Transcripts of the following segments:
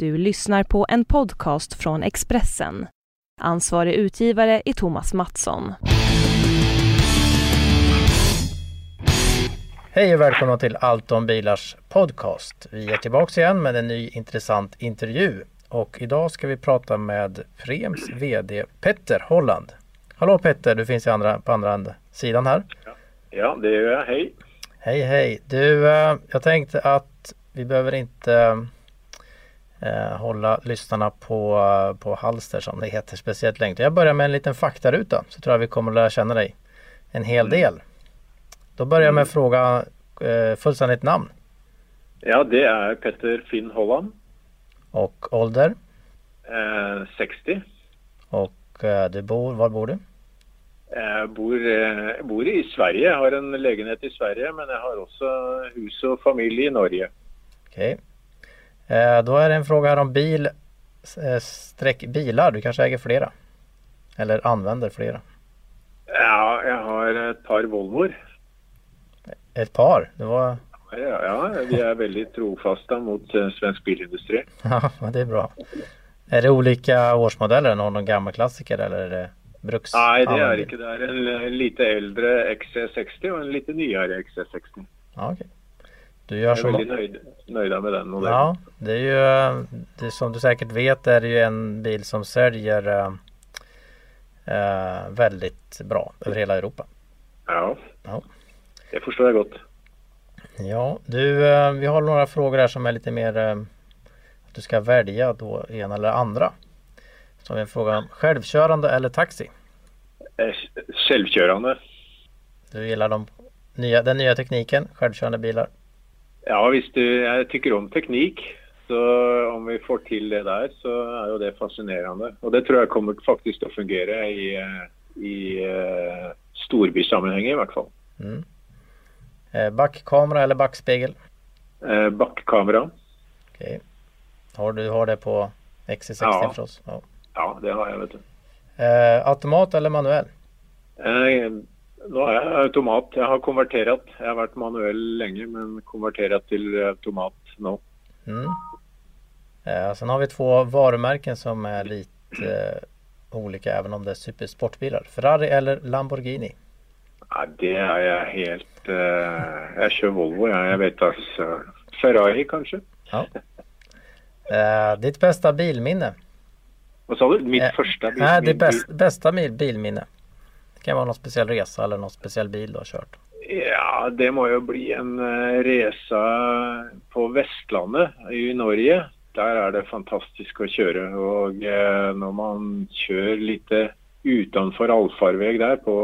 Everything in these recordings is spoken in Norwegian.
Du lyssnar på en podcast från Expressen. Ansvarig utgivare är Thomas Mattsson. Hej och välkomna till Allt om bilars podcast. Vi är tillbaka igen med en ny intressant intervju. Och idag ska vi prata med Prems VD Petter Holland. Hallå Petter, du finns andra, på andra sidan här. Ja, det gör jag. Hej! Hej hej! Du, eh, jag tänkte att vi behöver inte eh, hålla lyssnarna på, på halster som det heter speciellt länge. Jag börjar med en liten faktaruta så tror jag vi kommer att lära känna dig en hel Mm. del. Då börjar jag med att fråga eh, fullständigt namn Ja, det är Petter Finn Holland. och ålder Eh, 60. och eh, du bor, var bor du? Jag bor, eh, bor i Sverige. Jag har en lägenhet i Sverige, men jag har också hus och familj i Norge. Okej. Eh, då är det en fråga här om bil, eh, streck bilar. Du kanske äger flera? Eller använder flera? Ja, jag har ett par Volvoer. Ett par? Det var... Ja, ja, vi är väldigt trofasta mot eh, svensk bilindustri. Ja, men det är bra. Är det olika årsmodeller? Någon gammal klassiker eller är det bruks? Nej, det är använd det är en, lite äldre XC60 och en lite nyare XC60. Ja, okej. Du gör Jag är väldigt nöjd, nöjda med den modellen. Ja, det är ju det, som du säkert vet är det ju en bil som säljer eh, eh, väldigt bra över hela Europa. Ja. Ja. Det förstår jag gott. Ja, du, eh, vi har några frågor här som är lite mer eh, att du ska välja då ena eller andra. Så har vi en fråga om självkörande eller taxi. Eh, Självkörande. Du gillar de nya, den nya tekniken, självkörande bilar. Ja, hvis du, jeg tykker om teknikk, så om vi får til det der, så er jo det fascinerende. Og det tror jeg kommer faktisk til å fungere i, eh, i eh, storbysammenheng i hvert fall. Mm. Eh, backkamera eller backspegel? Eh, Bakkamera, Okay. Har du har det på XC60 Ja. oss. Ja. ja det har jeg, vet du. Eh, automat eller manuell? Eh, nå er jeg automat. Jeg har konvertert. Jeg har vært manuell lenge, men konvertert til automat nå. Mm. Eh, sen har vi två varumärken som är lite eh, olika även om det är supersportbilar. Ferrari eller Lamborghini? Ja, det er jeg helt eh, Jeg kjører Volvo, jeg. Jeg vet altså Ferrari, kanskje? Eh, ditt bästa bilminne? Hva sa du? Mitt Eh, første bil? Nej, min ditt bil- bäst, bästa bilminne. Det kan være noen spesiell resa eller noen spesiell bil du har kjørt? Ja, det må jo bli en reise resa på Vestlandet i Norge. Der er det fantastisk å kjøre. Og eh, når man kjører litt utenfor allfarvei der på,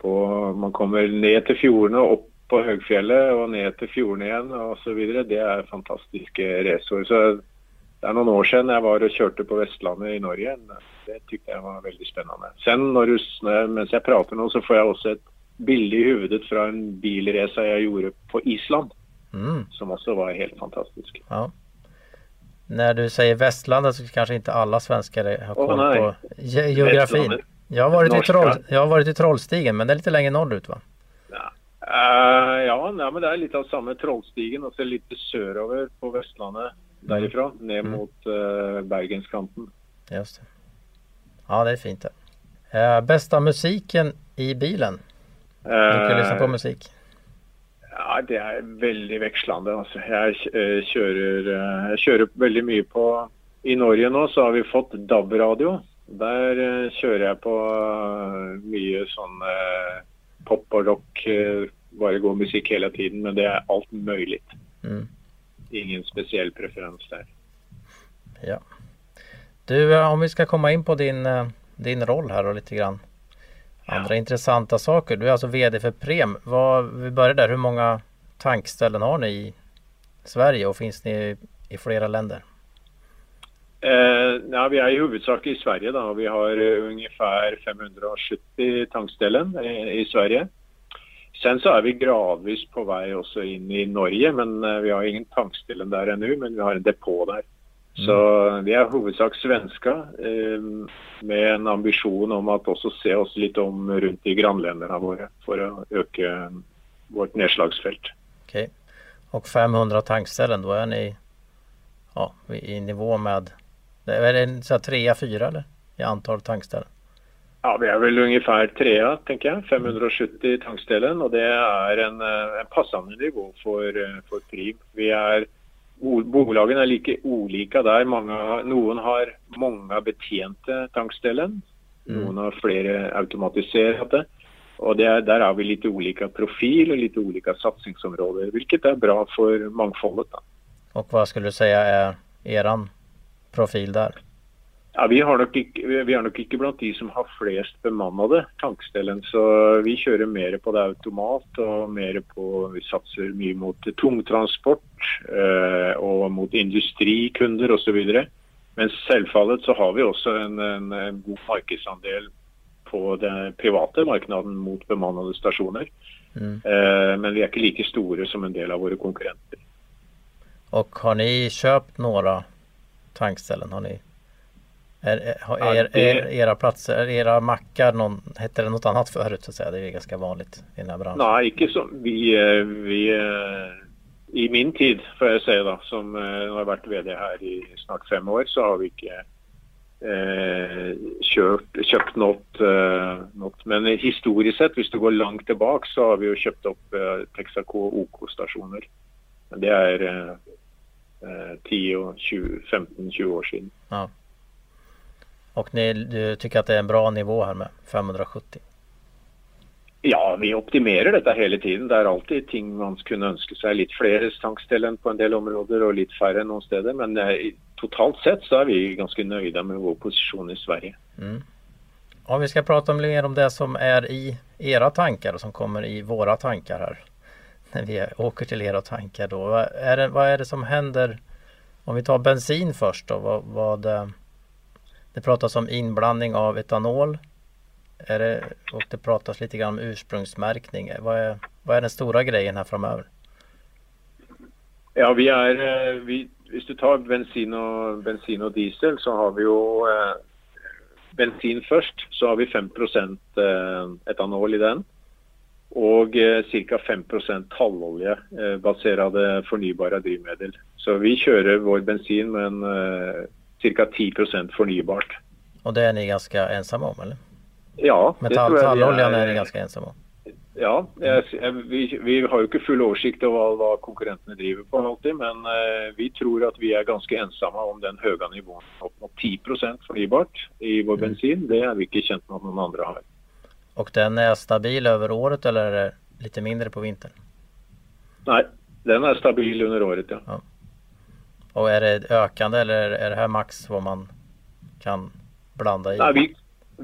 på Man kommer ned til fjordene opp på høgfjellet og ned til fjordene igjen osv. Det er fantastiske racer. Så det er noen år siden jeg var og kjørte på Vestlandet i Norge. Det tykte jeg var veldig spennende. Sen når du, mens jeg prater nå, så får jeg også et bilde i huvudet fra en bilresa jeg gjorde på Island, Mm. som også var helt fantastisk. Ja. Når du sier Vestlandet, så kanskje ikke alle svensker har koll på ge- geografin. Jeg har, vært i Troll, jeg har vært i Trollstigen men det er litt lenger nordut, va? Uh, ja, nei, men det er litt av samme Trollstigen, altså litt sørover på Vestlandet derifra, ned Mm. mot uh, Bergenskanten. Just det. Ja det är fint det. Eh, bästa musiken i bilen? Du kan lyssna på musikk? musik. Ja, det er veldig vekslende. Altså. Jeg eh, kjører, eh, jeg kjører veldig mye på I Norge nå så har vi fått DAB-radio. Der eh, kjører jeg på eh, mye sånn eh, pop og rock. eh, bare god musikk hele tiden, men det er alt mulig. Mm. Ingen spesiell preferens der. Ja. Du, eh, om vi ska komma in på din, eh, din roll här och lite grann andra intressanta saker. Du är alltså VD för Prem. Vad, vi börjar där. Hur många tankställen har ni i Sverige och finns ni i, flere flera länder? Eh, ja, vi er i hovedsak i Sverige. da. Vi har ungefær ungefär 570 tankställen eh, i Sverige. Sen så er vi gradvis på vei også inn i Norge, men eh, vi har ingen tankställen der ennå. men vi har en depå där. Så vi er hovedsak svenska eh, med en ambisjon om at også se oss litt om rundt i grannländerna våre, for å øke vårt nedslagsfelt. Okay. Og 500 tankställen, da er ni ja, i nivå med, är det så trea, fyra eller? I antall tankställen? Ja, vi er vel ungefær trea, tenker jeg. 570 tankställen. Og det er en, en passende nivå for, for Prim. Vi er Bolagene er like ulike der. Mange, noen har mange betjente tankställen. Noen har flere automatiserte. Og er, Der er vi litt ulike profil og litt ulike satsingsområder, hvilket er bra for mangfoldet. Da. Og hva skulle du si er er profil der? Ja, vi, har nok ikke, vi er nok ikke blant de som har flest bemannede tankstellen. Så vi kjører mer på det automat og mer på Vi satser mye mot tungtransport eh, og mot industrikunder osv. Men selvfallet så har vi også en, en, en god markedsandel på den private markedet mot bemannede stasjoner. Mm. Eh, men vi er ikke like store som en del av våre konkurrenter. Og har ni kjøpt noen tankstellen? Har ni är, är, är, är, era platser, era mackar, någon, hette det något annat förut så att säga? Det är ganska vanligt i den här branschen. Nej, ikke som Vi, eh, vi, eh, I min tid, får jeg si da, som uh, har vært VD her i snart fem år, så har vi ikke uh, kjørt, kjøpt noe, uh. Men historisk sett, hvis du går langt tilbake, så har vi jo kjøpt opp Texaco OK-stasjoner. Men det er 10-15-20 år siden. Ja. Och ni, du tycker att det är en bra nivå her med 570? Ja, vi optimerer dette hele tiden. Det er alltid ting man kunne ønske seg. Litt flere tankställen på en del områder og litt færre noen steder. Men eh, totalt sett så er vi ganske nøyde med vår posisjon i Sverige. Mm. Om vi skal prate mer om det som er i era tankar og som kommer i våre tankar her. Når vi åker til era tankar då. Hva er det, vad är det som hender om vi tar bensin først då? Vad, vad, det pratas om innblanding av etanol. Det, og det prates litt om ursprungsmerking. Hva er, vad är den store greien her framover? Ja, vi er eh, vi, Hvis du tar bensin og, bensin og, diesel, så har vi jo eh, bensin først. Så har vi 5 eh, etanol i den. Og eh, ca. 5 tallolje eh, baserede fornybare drivmiddel. Så vi kjører vår bensin med en eh, ca. 10% fornybart. Og det er ni ganske ensomme om, eller? Ja. Metall, Metalloljen er ni ganske ensomme om? Ja, jeg, jeg, vi, vi, har jo ikke full oversikt over hva, konkurrentene driver på alltid, men eh, vi tror at vi er ganske ensomme om den høye nivåen. Opp mot 10% fornybart i vår mm. bensin. Det er vi ikke kjent med at noen andre har. Og den er stabil over året, eller er det litt mindre på vinteren? Nei, den er stabil under året, ja. ja. Og er det økende, eller er det her maks hvor man kan blande i? Nei, vi,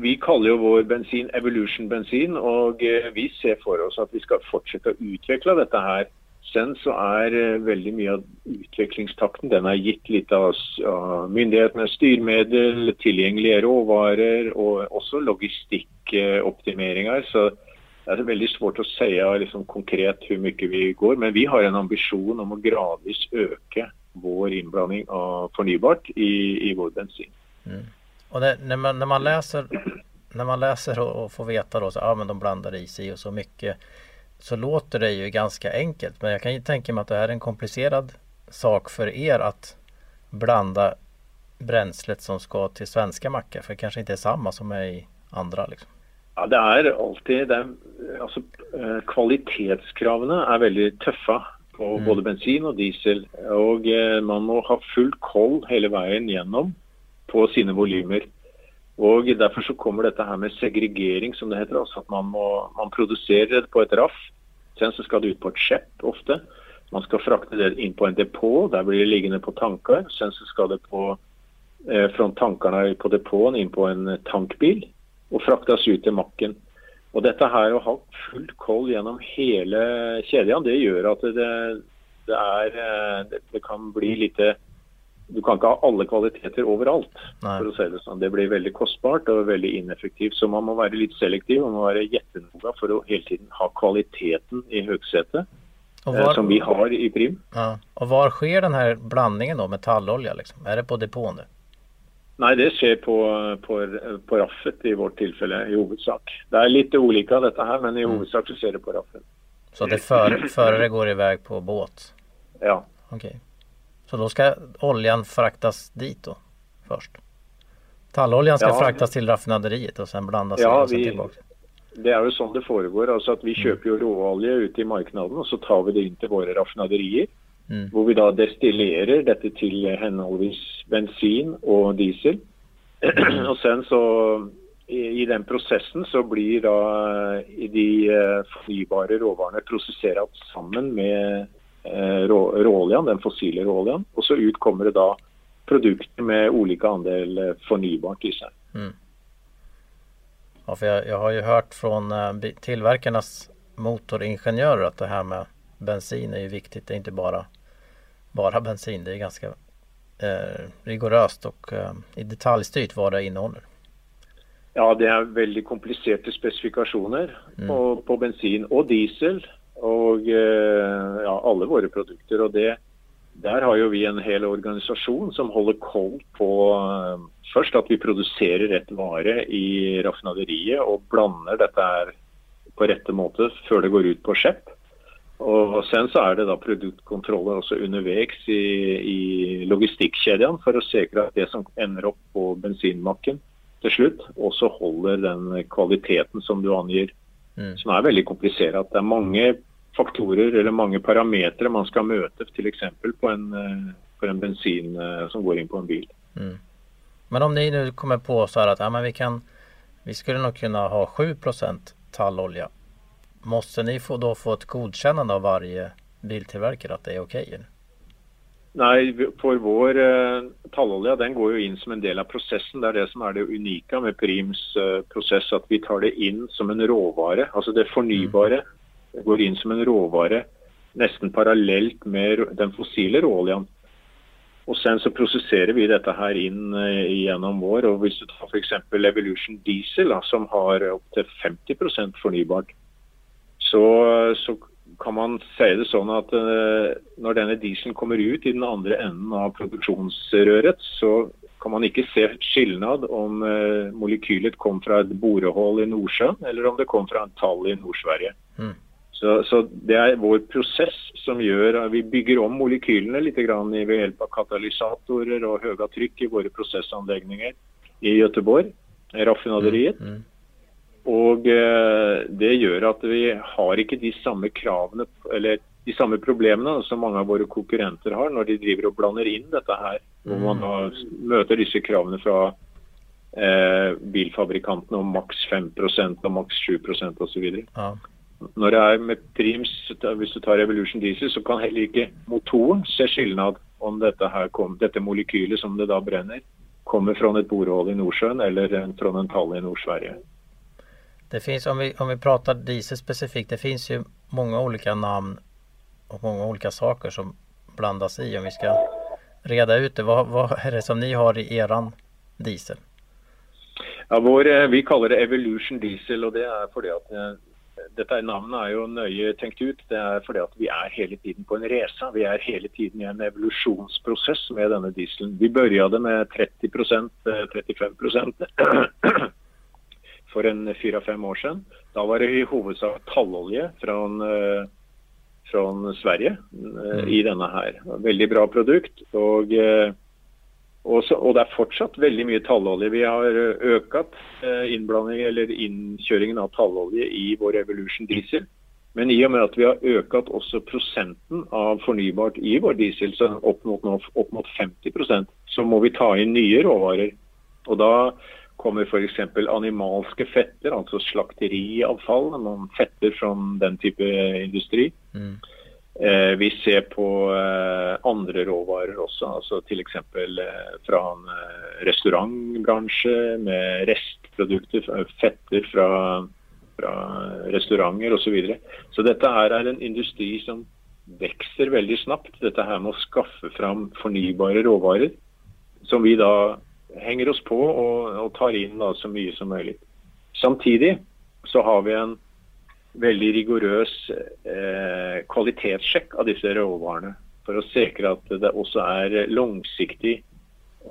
vi kaller jo vår bensin Evolution-bensin, og eh, vi ser for oss at vi skal fortsette å utvikle dette her. Sen så er uh, veldig mye av utviklingstakten den er gitt litt av uh, myndighetenes styrmiddel, tilgjengelige råvarer og også logistikkoptimeringer. Så det er veldig svårt å si liksom, konkret hvor mye vi går, men vi har en ambisjon om å gradvis øke vår innblanding av fornybart i, i vår bensin. Mm. Och det, när, man, när man läser när man läser och, och får veta då så ja men de blandar i sig och så mycket så låter det ju ganska enkelt men jag kan ju tänka mig att det här är en komplicerad sak för er att blanda bränslet som ska till svenska mackar för det kanske inte är samma som är i andra liksom. Ja, det er alltid det, altså, eh, Kvalitetskravene er veldig tøffe på mm. både bensin og diesel. Og eh, man må ha full koll hele veien gjennom på sine volumer. Og Derfor så kommer dette her med segregering, som det heter. altså at Man, må, man produserer det på et raff, sen så skal det ut på et skjepp ofte. Man skal frakte det inn på en depot, der blir det liggende på tanker. Sen så skal det på, eh, fra tankene på depoten inn på en tankbil og fraktes ut til makken. Og dette her Å ha full koll gjennom hele kjeden, det gjør at det, det, er, eh, det, kan bli litt Du kan ikke ha alle kvaliteter overalt. Nei. for å si Det sånn. Det blir veldig kostbart og veldig ineffektivt. Så man må være litt selektiv og må være gjettenoga for å hele tiden ha kvaliteten i høgsetet. Var, som vi har i Prim. Ja. Og Hvor skjer denne blandingen da, metallolje? Liksom? Er det på depåen? Nei, det skjer på, på, på, raffet i vårt tilfelle, i hovedsak. Det er litt ulike av dette her, men i mm. hovedsak så skjer det på raffet. Så det førere før går i vei på båt? Ja. Okay. Så da skal oljen fraktes dit då først? Talloljen skal Ja. fraktes til raffinaderiet og sen blandes Ja, vi- tillbaka. Det er jo sånn det foregår. altså at Vi kjøper jo råolje ute i markedet, og så tar vi det inn til våre raffinaderier. Mm. Hvor vi da destillerer dette til henholdsvis bensin og diesel. og sen så i, I den prosessen så blir da eh, de eh, fornybare råvarene prosessert sammen med eh, rå, råoljen, den fossile råoljen. Og så ut kommer det da produkter med ulike andel eh, fornybart i seg. Ja, for jeg, jeg har jo hørt fra tilverkernes motoringeniører at det her med bensin är ju viktigt. Det är inte bara, bara bensin. Det är ganska eh, rigoröst och eh, i detaljstyrt vad det innehåller. Ja, det er veldig kompliserte spesifikasjoner Mm. på, på bensin og diesel og eh, ja, alle våre produkter. Og det, der har jo vi en hel organisasjon som holder koll på eh, først at vi produserer rett vare i raffinaderiet og blander dette her på rette måte før det går ut på skjepp. Og sen så er det da produktkontroller også underveis i, i logistikkjedene for å sikre at det som ender opp på bensinmakken til slutt, også holder den kvaliteten som du angir, Mm. som er veldig komplisert. Det er mange faktorer eller mange parametere man skal møte, f.eks. På, en, eh, på en bensin eh, som går inn på en bil. Mm. Men om ni nu kommer på så här att ja, men vi, kan, vi skulle nog kunna ha 7% tallolja. Måste ni få, då få ett godkännande av varje biltillverkare att det är okej? Okay? Nei, for vår eh, tallolje den går jo inn som en del av prosessen. Det er det som er det unike med Prims eh, prosess, at vi tar det inn som en råvare. Altså det fornybare går inn som en råvare nesten parallelt med den fossile råoljen. Og sen så prosesserer vi dette her inn eh, gjennom vår. og Hvis du tar f.eks. Evolution Diesel, da, som har opptil 50% fornybart, så, så kan man si det sånn at uh, når denne dieselen kommer ut i den andre enden av produksjonsrøret, så kan man ikke se skilnad om uh, molekylet kom fra et borehull i Nordsjøen, eller om det kom fra en tall i Nord-Sverige. Mm. Så, så det er vår prosess som gjør at vi bygger om molekylene litt grann ved hjelp av katalysatorer og høye trykk i våre prosessanlegninger i Göteborg, i raffinaderiet. Mm. Og eh, det gjør at vi har ikke de samme kravene, eller de samme problemene som mange av våre konkurrenter har når de driver og blander inn dette her. Når man da møter disse kravene fra eh, bilfabrikantene om maks 5 og maks 7 osv. Ja. Når det er med Prims, hvis du tar Revolution Diesel, så kan heller ikke motoren se skilnad om dette, her kom, dette molekylet som det da brenner, kommer fra et borehold i Nordsjøen eller fra en tall i Nord-Sverige. Det finns, om vi, om vi pratar diesel specifikt, det finns ju många olika namn och många olika saker som blandas i. Om vi ska reda ut det, vad, vad är det som ni har i eran diesel? Ja, vår, eh, Vi kaller det Evolution Diesel, og det er fordi at eh, dette navnet er jo nøye tenkt ut. Det er fordi at vi er hele tiden på en race. Vi er hele tiden i en evolusjonsprosess med denne dieselen. Vi begynte med 30 eh, 35 for en fire-fem år siden. Da var det i hovedsak tallolje fra, en, fra Sverige eh, i denne her. Veldig bra produkt. og eh, og, så, og det er fortsatt veldig mye tallolje. Vi har økt eh, eller innkjøringen av tallolje i vår Evolution diesel. Men i og med at vi har økt også prosenten av fornybart i vår diesel, så opp mot, nå, opp mot 50% så må vi ta inn nye råvarer. Og da kommer f.eks. animalske fetter, altså slakteriavfall, man fetter fra den type industri. Mm. Eh, vi ser på eh, andre råvarer også, altså f.eks. Eh, fra en eh, restaurantbransje med restprodukter, fetter fra, fra restauranter osv. Så, videre. så dette her er en industri som vokser veldig snapt. Dette her med å skaffe fram fornybare råvarer, som vi da henger oss på og, og tar inn da, så mye som mulig. Samtidig så har vi en veldig rigorøs eh, kvalitetssjekk av disse råvarene. For å sikre at det også er langsiktig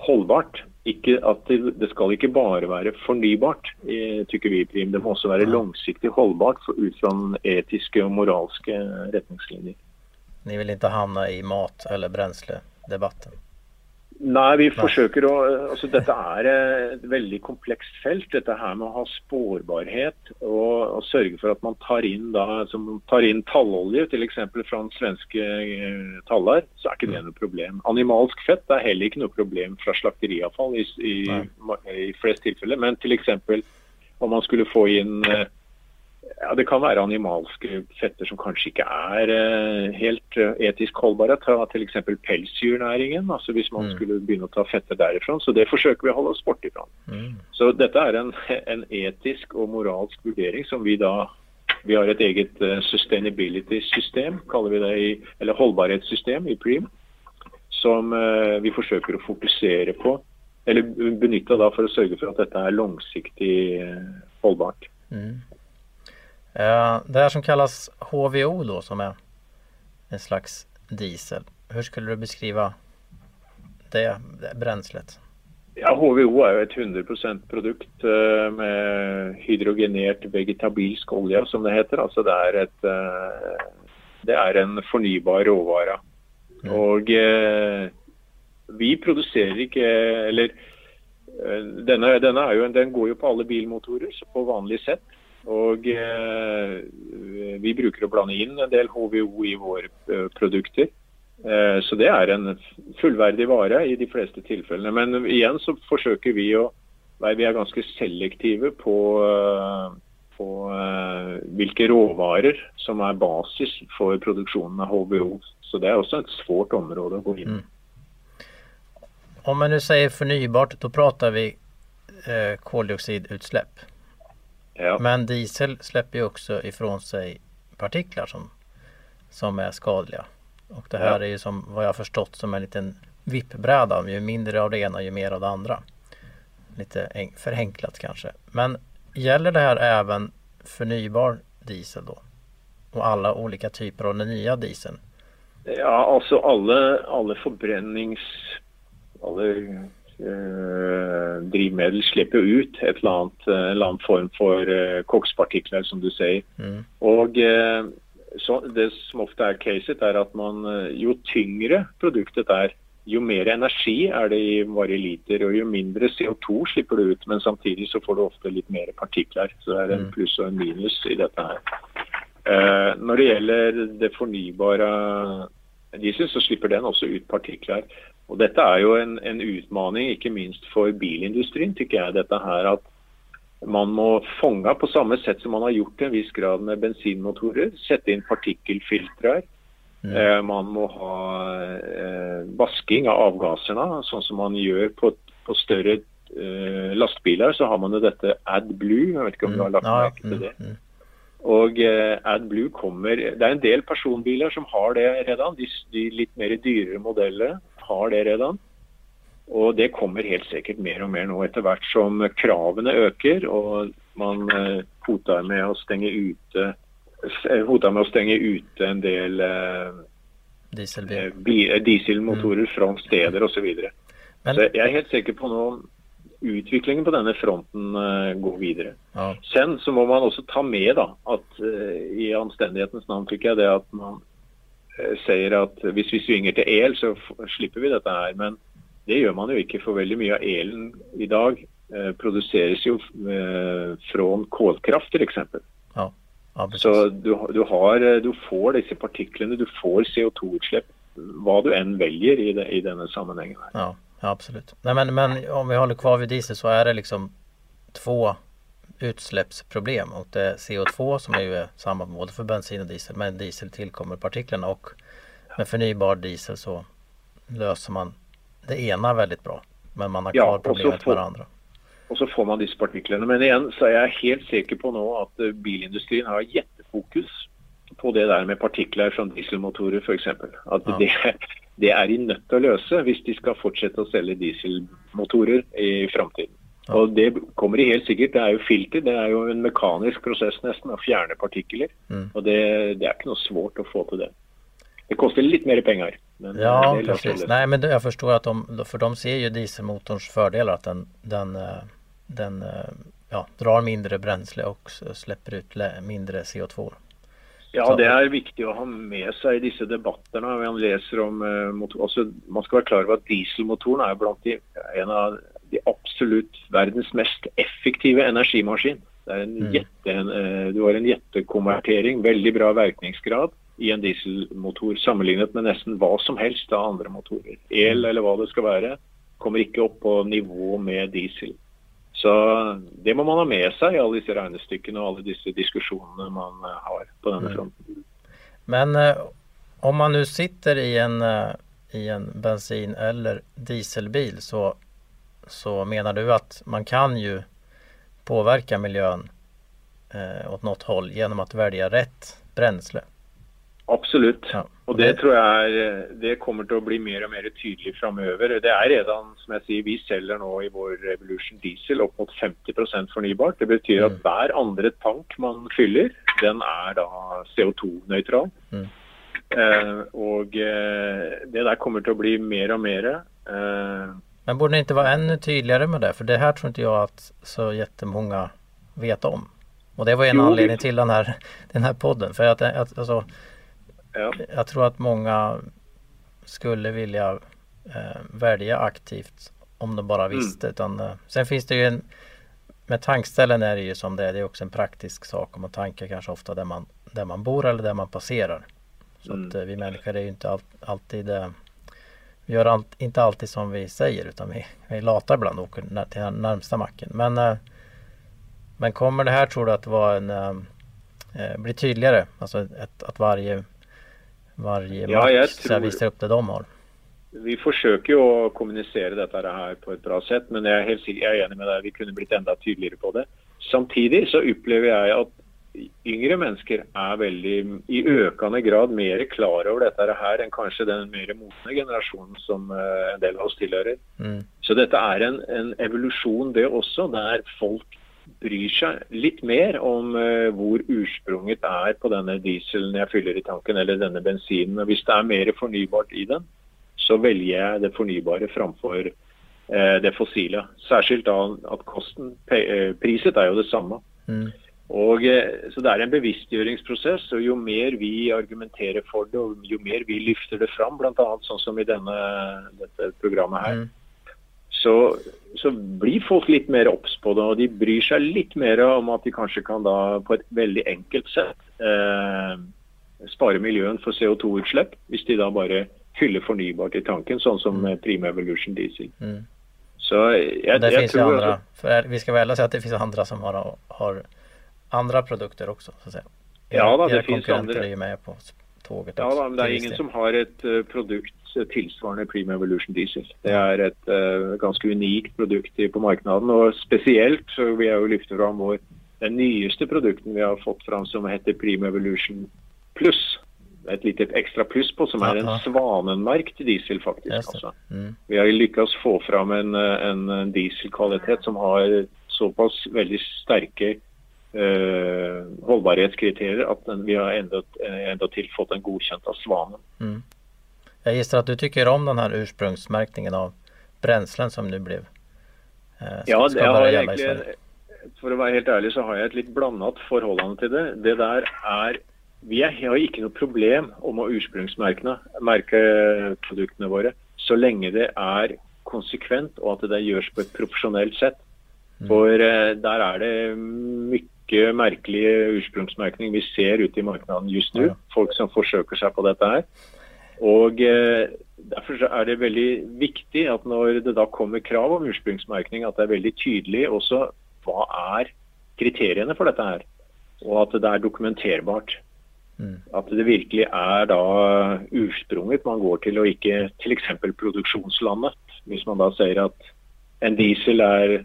holdbart. Ikke at det, det skal ikke bare være fornybart, eh, tykker vi Prim. Det må også være langsiktig holdbart for, ut fra etiske og moralske retningslinjer. Ni vil ikke havne i mat eller bränsle debatten? Nei, vi forsøker å altså Dette er et veldig komplekst felt. Dette her med å ha spårbarhet og, og sørge for at man tar inn, da, tar inn tallolje, f.eks. fra den svenske taller, tallar, så er ikke det noe problem. Animalsk fett er heller ikke noe problem fra slakteriavfall i, i, i flest tilfeller. Men f.eks. om man skulle få inn eh, ja, Det kan være animalske fetter som kanskje ikke er eh, helt uh, etisk holdbare. Ta f.eks. pelsdyrnæringen. altså Hvis man mm. skulle begynne å ta fetter derifra. Så det forsøker vi å holde oss bort fra. Mm. Så dette er en, en, etisk og moralsk vurdering som vi da Vi har et eget uh, sustainability-system, kaller vi det, i, eller holdbarhetssystem i Preem, som vi forsøker å fokusere på. Eller benytte da for å sørge for at dette er langsiktig holdbart. Mm. Eh, det här som kallas HVO då som är en slags diesel. Hur skulle du beskriva det, det bränslet? Ja, HVO er jo et 100% produkt eh, med hydrogenert vegetabilsk olje, som det heter. Altså det er, et, eh, det er en fornybar råvare. Mm. Og vi produserer ikke Eller denne, denne jo, den går jo på alle bilmotorer så på vanlig sett. Og eh, vi bruker å blande inn en del HVO i våre eh, produkter. Eh, så det er en fullverdig vare i de fleste tilfellene. Men igjen så forsøker vi å være vi er ganske selektive på, på hvilke råvarer som er basis for produksjonen av HVO. Så det er også et svårt område å gå inn mm. Om man nu sier fornybart, da prater vi eh, koldioxidutsläpp. Ja. Men diesel släpper ju också ifrån sig partiklar som, som är skadliga. Och det här ja. är ju som vad jag förstått som en liten vippbräda. Ju mindre av det ena ju mer av det andra. Lite förenklat kanske. Men gäller det här även förnybar diesel då? Och alla olika typer av den nya dieseln? Ja, alltså alla, alla förbrännings... Alla Eh, drivmiddel slipper ut et eller annet, eh, en eller annen form for uh, kokspartikler, som du sier. Mm. Og så Det som ofte er caset, er at man, jo tyngre produktet er, jo mer energi er det i varje liter, og jo mindre CO2 slipper du ut. Men samtidig så får du ofte litt mer partikler. Så det er en mm. pluss og en minus i dette her. Eh, når det gjelder det fornybare diesel, så slipper den også ut partikler. Og Dette er jo en, en utfordring, ikke minst for bilindustrien, tykker jeg. dette her at man må fange på samme sett som man har gjort til en viss grad med bensinmotorer. Sette inn partikkelfiltre. Mm. Eh, man må ha eh, vasking av avgassene, sånn som man gjør på, på større eh, lastebiler. Så har man jo dette AdBlue. Jeg vet ikke om du har lagt mm. merke til det. Mm. mm. Og AdBlue kommer Det er en del personbiler som har det redan. De, de litt mer dyrere modellene har det redan. Og det kommer helt sikkert mer og mer nå etter hvert som kravene øker og man hoter hotar med å stenge ute eh, med å stenge ute en del eh, dieselmotorer mm. fra steder osv. Så. Så jeg er helt sikker på nå utviklingen på denne fronten uh, går videre. Ja. Sen så må man også ta med da, at uh, i anstendighetens navn tykker jeg det at man Eh, sier at hvis vi svinger til el, så slipper vi dette her. Men det gjør man jo ikke, for veldig mye av elen i dag eh, produseres jo eh, fra kålkraft f.eks. Ja, ja, så du, du, har, eh, du, får disse partiklene, du får CO2-utslipp hva du enn velger i, det, i denne sammenhengen. Ja, ja absolutt. Nei, men, men, om vi holder kvar ved diesel, så er det liksom to utsläppsproblem och det är CO2 som är ju samma både för bensin och diesel men diesel tillkommer partiklarna och med förnybar diesel så löser man det ene veldig bra men man har klart ja, problemet får, med det andra. Och så får man disse partiklene. men igjen så er jeg helt sikker på nå at eh, bilindustrien har gjettefokus på det der med partikler fra dieselmotorer f.eks. At ja. det, det er de nødt til å løse hvis de skal fortsette å selge dieselmotorer i framtiden. Og Det kommer de helt sikkert. Det er jo filter. Det er jo en mekanisk prosess nesten å fjerne partikler. Mm. Og det, det, er ikke noe svårt å få til det. Det koster litt mer penger. Men ja, precis. Nej, men jag förstår att de, för de ser ju dieselmotorns fördelar att den, den, eh, den ja, drar mindre bränsle och släpper ut mindre CO2. Ja, det er viktig å ha med seg i disse debattene. Man leser om uh, Man skal være klar over at dieselmotoren er blant de, en av de absolutt verdens mest effektive energimaskin. Det er en mm. jette, uh, du har en jettekonvertering, veldig bra virkningsgrad i en dieselmotor sammenlignet med nesten hva som helst av andre motorer. El eller hva det skal være, kommer ikke opp på nivå med diesel. Så det må man ha med seg i alle disse regnestykkene og alle disse diskusjonene man eh, har på denne mm. fronten. Men eh, om man nå sitter i en, eh, i en bensin- eller dieselbil så, så mener du at man kan jo påverka miljøen eh, åt noe håll gjennom å välja rett bränsle? Absolutt. Ja. Og det tror jeg er, det kommer til å bli mer og mer tydelig framover. Det er redan, som jeg sier, vi selger nå i vår Revolution Diesel opp mot 50% fornybart. Det betyr at mm. hver andre tank man fyller, den er da CO2-nøytral. Mm. Eh, og eh, det der kommer til å bli mer og mer. Eh, Men burde det ikke være enda tydeligere med det? For det her tror ikke jeg at så jättemånga vet om. Og det var en jo, anledning til denne, denne podden. For at, at, altså, ja. Jag tror att många skulle vilja eh, välja aktivt om de bara mm. visste. Mm. Utan, eh, sen finns det ju en med tankställen är det ju som det är. Det är också en praktisk sak om man tankar kanske ofta där man, där man bor eller där man passerar. Så mm. att eh, vi människor är ju inte all, alltid eh, vi gör all, inte alltid som vi säger utan vi, vi latar ibland och åker när, nærmeste närmsta macken. Men, eh, men kommer det här tror du att vara en, eh, eh bli tydligare? Alltså ett, att varje varje ja, match tror... visar upp det de har. Vi forsøker jo å kommunisere dette her på et bra sett, men jeg er helt jeg er enig med deg. Vi kunne blitt enda tydeligere på det. Samtidig så opplever jeg at yngre mennesker er veldig i økende grad mer klar over dette her enn kanskje den mer modne generasjonen som uh, en del av oss tilhører. Mm. Så dette er en, en evolusjon, det også, der folk bryr seg litt mer om uh, hvor ursprunget er på denne dieselen jeg fyller i tanken, eller denne bensinen. Og Hvis det er mer fornybart i den, så velger jeg det fornybare framfor uh, det fossile. Særskilt da at kosten, priset er jo det samme. Mm. Og, så Det er en bevisstgjøringsprosess. og Jo mer vi argumenterer for det, og jo mer vi løfter det fram, bl.a. sånn som i denne, dette programmet her, mm så, så, blir folk litt mer obs på det. Og de bryr seg litt mer om at de kanskje kan da på et veldig enkelt sett eh, spare miljøen for CO2-utslipp, hvis de da bare fyller fornybart i tanken, sånn som mm. Prima Evolution Diesel. Mm. Så jeg, det jeg tror Andre, for Vi skal vel si at det finnes andre som har, har andre produkter også. Så si. Ja da, det finnes andre. Med på toget ja, da, men det er ingen som har et uh, produkt tilsvarende Prima Evolution Diesel. Det er et uh, ganske unikt produkt på markedet. Og spesielt så vil jeg jo løfte fram vår, den nyeste produkten vi har fått fram som heter Prima Evolution Pluss. Et lite ekstra pluss på, som er en svanenmerkt diesel, faktisk. Altså. Mm. Vi har lykkes få fram en, en dieselkvalitet som har såpass veldig sterke holdbarhetskriterier at vi har enda, enda til fått den godkjent av Svanen. Mm. Jeg gissar at du tycker om den her ursprungsmärkningen av bränslen som nu blev eh, Ja, egentlig, for å være helt ærlig så har jeg et litt blandet forhold til det. Det der er Vi er, har ikke noe problem om å ursprungsmerke produktene våre så lenge det er konsekvent og at det gjøres på et profesjonelt sett. Mm. For eh, der er det mye merkelig ursprungsmerkning vi ser ute i markedet just nå. Folk som forsøker seg på dette her. Og eh, Derfor er det veldig viktig at når det da kommer krav om ursprungsmerkning, at det er veldig tydelig også hva er kriteriene for dette her. Og at det er dokumenterbart. Mm. At det virkelig er da ursprunget man går til, og ikke f.eks. produksjonslandet. Hvis man da sier at en diesel er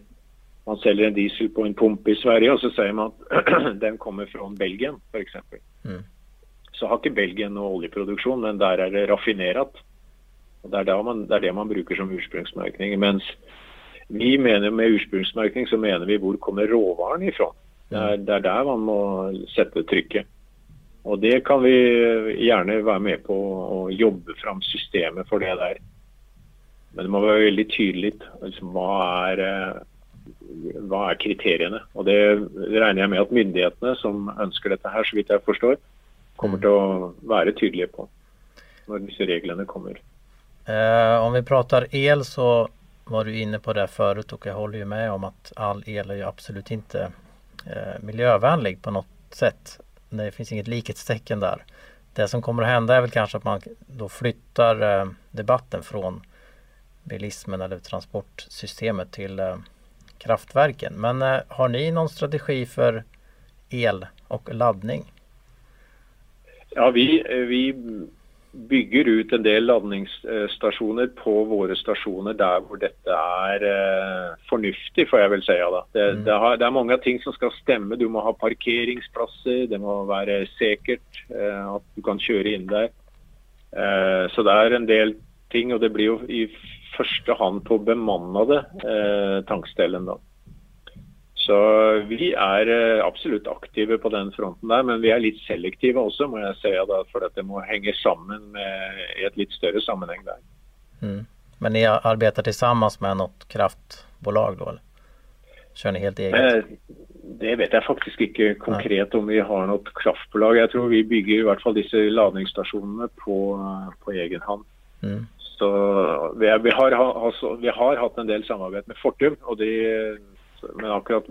man selger en diesel på en pumpe i Sverige, og så sier man at den kommer fra Belgien f.eks. Mm så har ikke Belgien noe oljeproduksjon, men der er det raffinert. Og det er, man, det er, det man bruker som ursprungsmerkning. Mens vi mener med ursprungsmerkning så mener vi hvor kommer råvaren ifra. Det er, det er der man må sette trykket. Og det kan vi gjerne være med på å jobbe fram systemet for det der. Men det må være veldig tydelig liksom, hva, er, eh, hva er kriteriene. Og det regner jeg med at myndighetene som ønsker dette her, så vidt jeg forstår, kommer til å være tydelige på når disse reglene kommer. Eh, om vi prater el så var du inne på det før, og jeg holder jo med om at all el er jo absolut ikke eh, miljøvennlig på noe sett. Det finns inget likhetstecken der. Det som kommer å hende, er vel kanskje at man da flytter eh, debatten fra bilismen eller transportsystemet til eh, kraftverken. Men eh, har ni någon strategi för el och laddning? Ja, vi, vi bygger ut en del ladningsstasjoner på våre stasjoner der hvor dette er eh, fornuftig, får jeg vel si. Da. Det, mm. det, har, det, er mange ting som skal stemme. Du må ha parkeringsplasser, det må være sikkert eh, at du kan kjøre inn der. Eh, så det er en del ting, og det blir jo i første hand på bemannede eh, tankstellen. da. Så vi er eh, absolutt aktive på den fronten der, men vi er litt selektive også, må jeg si. Da, for dette må henge sammen med, i et litt større sammenheng der. Mm. Men dere arbeider sammen med noe kraftbolag da, eller? Kjører dere helt eget? Eh, det vet jeg faktisk ikke konkret om vi har noe kraftbolag. Jeg tror vi bygger i hvert fall disse ladningsstasjonene på, på egen hånd. Mm. Så vi, vi, har, altså, vi, har, hatt en del samarbeid med Fortum, de men akkurat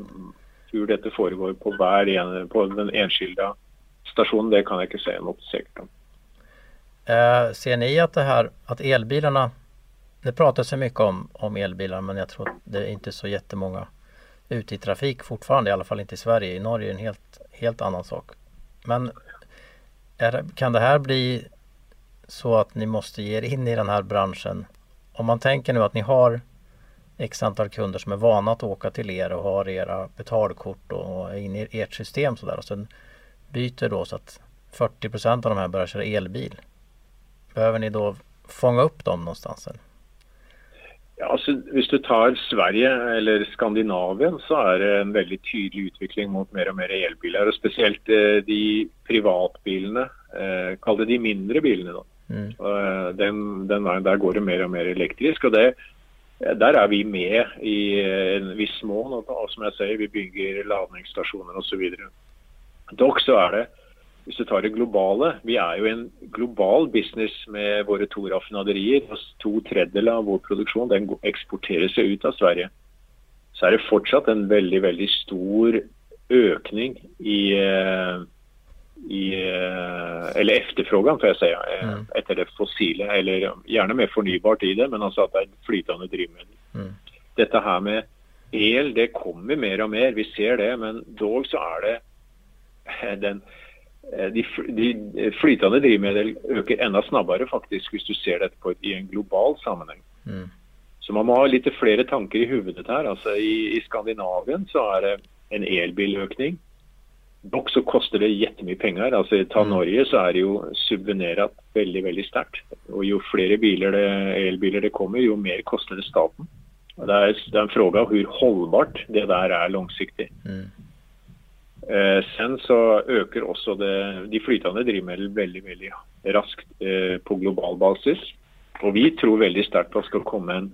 hvor dette foregår på, hver på den enskilde stasjonen, det kan jeg ikke si noe sikkert om. Eh, ser ni at det her, at elbilene det prates mye om, om elbiler, men jeg tror det er ikke så mange ute i trafik fortfarande, i alle fall ikke i Sverige. I Norge er det en helt, helt annen sak. Men er, kan det her bli så at ni måste ge er inn i denne bransjen? Om man tenker nu at ni har x antal kunder som är vana att åka till er och har era betalkort och är inne i ert system sådär och sen byter då så att 40% av de här börjar köra elbil. Behöver ni då fånga upp dem någonstans? Eller? Ja, altså, hvis du tar Sverige eller Skandinavien, så er det en veldig tydelig utvikling mot mer og mer elbiler. og Spesielt eh, de privatbilene. Eh, kall det de mindre bilene. da. Mm. Eh, den, veien der går det mer og mer elektrisk. og det der er vi med i en viss mån. Og som jeg sier, vi bygger ladningsstasjoner osv. Dog så er det, hvis du tar det globale, vi er jo en global business med våre to raffinaderier. To tredjedeler av vår produksjon den eksporterer seg ut av Sverige. Så er det fortsatt en veldig, veldig stor økning i eh, i, eh, eller efterfrågan, får jeg si, eh, mm. etter det fossile. Eller gjerne mer fornybart i det, men altså at det er flytende drivmiddel. Mm. Dette her med el, det kommer mer og mer. Vi ser det, men dog så er det eh, den de, de flytende drivmiddel øker enda snabbere faktisk hvis du ser dette på, i en global sammenheng. Mm. Så man må ha litt flere tanker i hodet her. Altså i, i Skandinavien så er det en elbiløkning. Dog så koster det jettemye penger. Altså, ta mm. Norge, så er det jo subvenert veldig veldig sterkt. Og Jo flere biler det, elbiler det kommer, jo mer koster det staten. Og det, er, det er en fråga hvor holdbart det der er langsiktig. Mm. Eh, sen så øker også det, de flytende drivmidler veldig veldig raskt eh, på global basis. Og vi tror veldig sterkt på at det skal komme en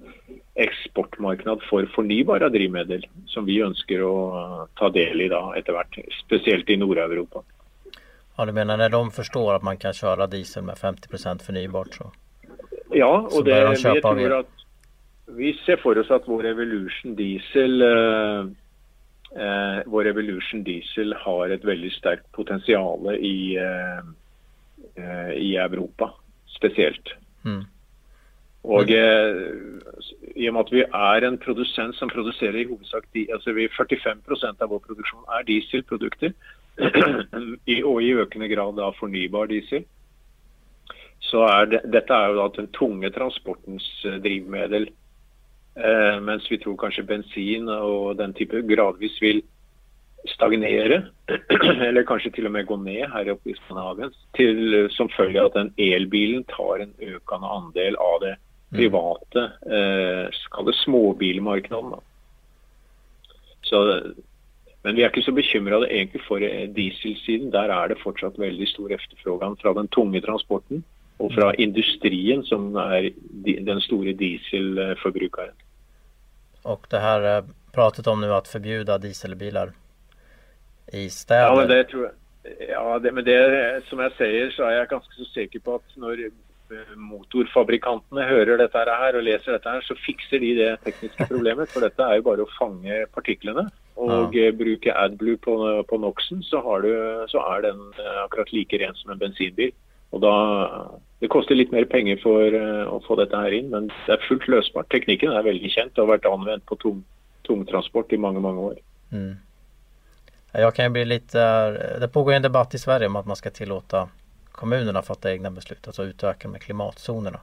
eksportmarked for fornybare drivmiddel, som vi ønsker å ta del i da etter hvert, spesielt i Nord-Europa. Ja, du mener når de forstår at man kan kjøre diesel med 50% fornybart, så, ja, og så det, de vi, tror at, vi ser for oss at vår Evolution Diesel eh, eh, vår Evolution Diesel har et veldig sterkt potensial i, eh, eh, i Europa, spesielt. Mm. Og eh, I og med at vi er en produsent som produserer i hovedsak altså vi 45% av vår produksjon er dieselprodukter, og i økende grad da fornybar diesel, så er det, dette er jo da den tunge transportens eh, drivmiddel. Eh, mens vi tror kanskje bensin og den type gradvis vil stagnere, eller kanskje til og med gå ned her oppe i Skandinavia, som følge av at den elbilen tar en økende andel av det. Private eh, skal det. Så, men vi er ikke så bekymra for eh, dieselsiden. Der er det fortsatt veldig stor efterfrågan fra den tunge transporten og fra mm. industrien, som er den store dieselforbrukeren. Og det her eh, pratet om nå å forby dieselbiler i steder. Ja, men det tror jeg. Ja, det, men det, som jeg sier, så er jeg ganske så sikker på at når motorfabrikantene hører dette her og leser dette her, så fikser de det tekniske problemet. For dette er jo bare å fange partiklene. Og Ja. eh, bruke AdBlue på, på NOx-en, så, har du, så er den eh, akkurat like ren som en bensinbil. Og da, Det koster litt mer penger for eh, å få dette her inn, men det er fullt løsbart. Teknikken er veldig kjent og har vært anvendt på tung, tungtransport i mange, mange år. Mm. Jeg kan jo bli litt, det pågår en debatt i Sverige om at man skal tillåta kommunerna fatta egna beslut, alltså utöka med klimatzonerna.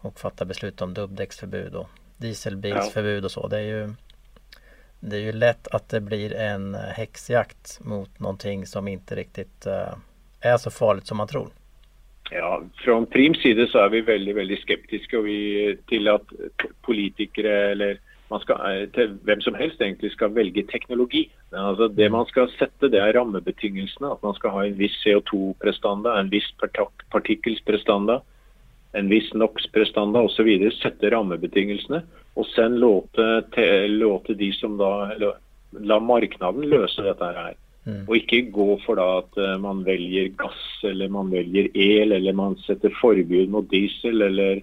Och fatta beslut om dubbdäcksförbud och dieselbilsförbud och så. Det är ju det är ju lätt att det blir en häxjakt mot någonting som inte riktigt eh, är så farligt som man tror. Ja, Fra Prims side så er vi veldig veldig skeptiske vi, til at politikere eller skal, eh, til hvem som helst egentlig skal velge teknologi. Men altså Det man skal sette, det er rammebetingelsene. At man skal ha en viss CO2-prestanda, en viss partikkelsprestanda, en viss NOx-prestanda osv. Sette rammebetingelsene. Og sen låte, låte de som da La, marknaden løse dette her. Mm. Og ikke gå for da at eh, man velger gass, eller man velger el, eller man setter forbud mot diesel, eller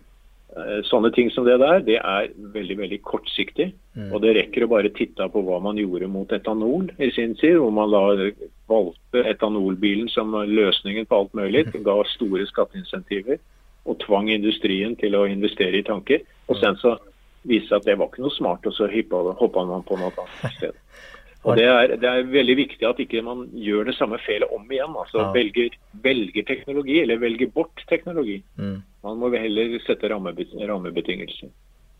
sånne ting som det der. Det er veldig veldig kortsiktig. Mm. Og det rekker å bare titte på hva man gjorde mot etanol i sin tid, hvor man da valgte etanolbilen som løsningen på alt mulig, ga store skatteinsentiver og tvang industrien til å investere i tanker. Og sen så viste det seg at det var ikke noe smart, og så hoppa man på noe annet sted. Og det er, det er veldig viktig at ikke man gjør det samme feilet om igjen. altså Ja. velger, velger teknologi, eller velger bort teknologi. Mm. Man må heller sette rammebet rammebetingelser.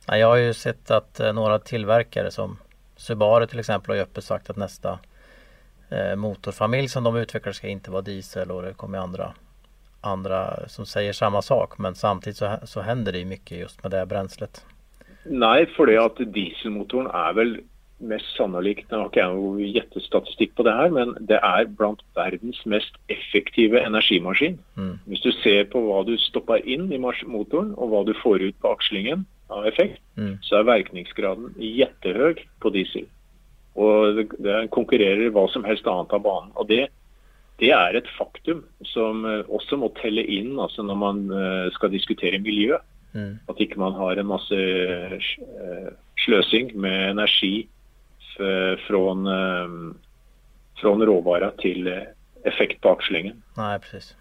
Jag har jo sett at noen tilverkere tillverkare som Subaru till exempel har öppet sagt at nästa eh, motorfamilj som de utvecklar ska inte vara diesel og det kommer andre andra som sier samme sak men samtidig så, så händer det mycket just med det bränslet. Nei, fordi at dieselmotoren er vel mest sannolikt Nå har ikke jeg noe gjettestatistikk på det her, men det er blant verdens mest effektive energimaskin. Mm. Hvis du ser på hva du stopper inn i motoren, og hva du får ut på akslingen av effekt, Mm. så er virkningsgraden jettehøy på diesel. Og det, det konkurrerer hva som helst annet av banen. Og det, det er et faktum som eh, også må telle inn altså når man eh, skal diskutere miljø. Mm. At ikke man har en masse eh, sløsing med energi från, eh, från råvara till eh, effekt på axlingen. Nej, precis.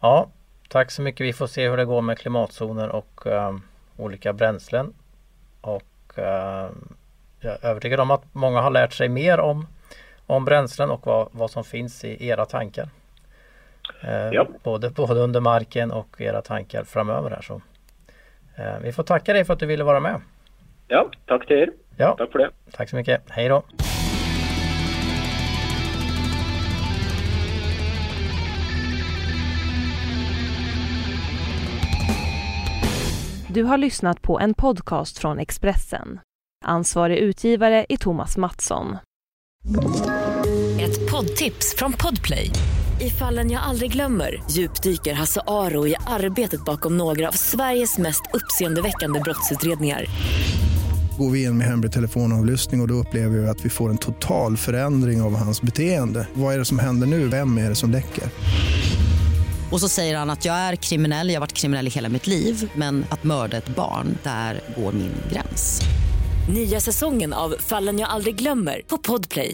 Ja, tack så mycket. Vi får se hur det går med klimatzoner och eh, olika bränslen. Och eh, jag är övertygad om att många har lärt sig mer om, om bränslen och vad, vad som finns i era tankar. Uh, Ja. både, både under marken och era tankar framöver här. Så. Eh, vi får tacka dig för att du ville vara med. Ja, tack till er. Ja, Takk for det. Takk så mye. Hei da. Du har lyssnat på en podcast från Expressen. Ansvarig utgivare är Thomas Mattsson. Ett poddtips från Podplay. I fallen jag aldrig glömmer djupdyker Hasse Aro i arbetet bakom några av Sveriges mest uppseendeväckande brottsutredningar. Går vi in med hemlig telefonavlyssning och, och då upplever vi att vi får en total förändring av hans beteende. Vad är det som händer nu? Vem är det som läcker? Och så säger han att jag är kriminell, jag har varit kriminell i hela mitt liv men att mörda ett barn, där går min gräns. Nya säsongen av Fallen jag aldrig glömmer på Podplay.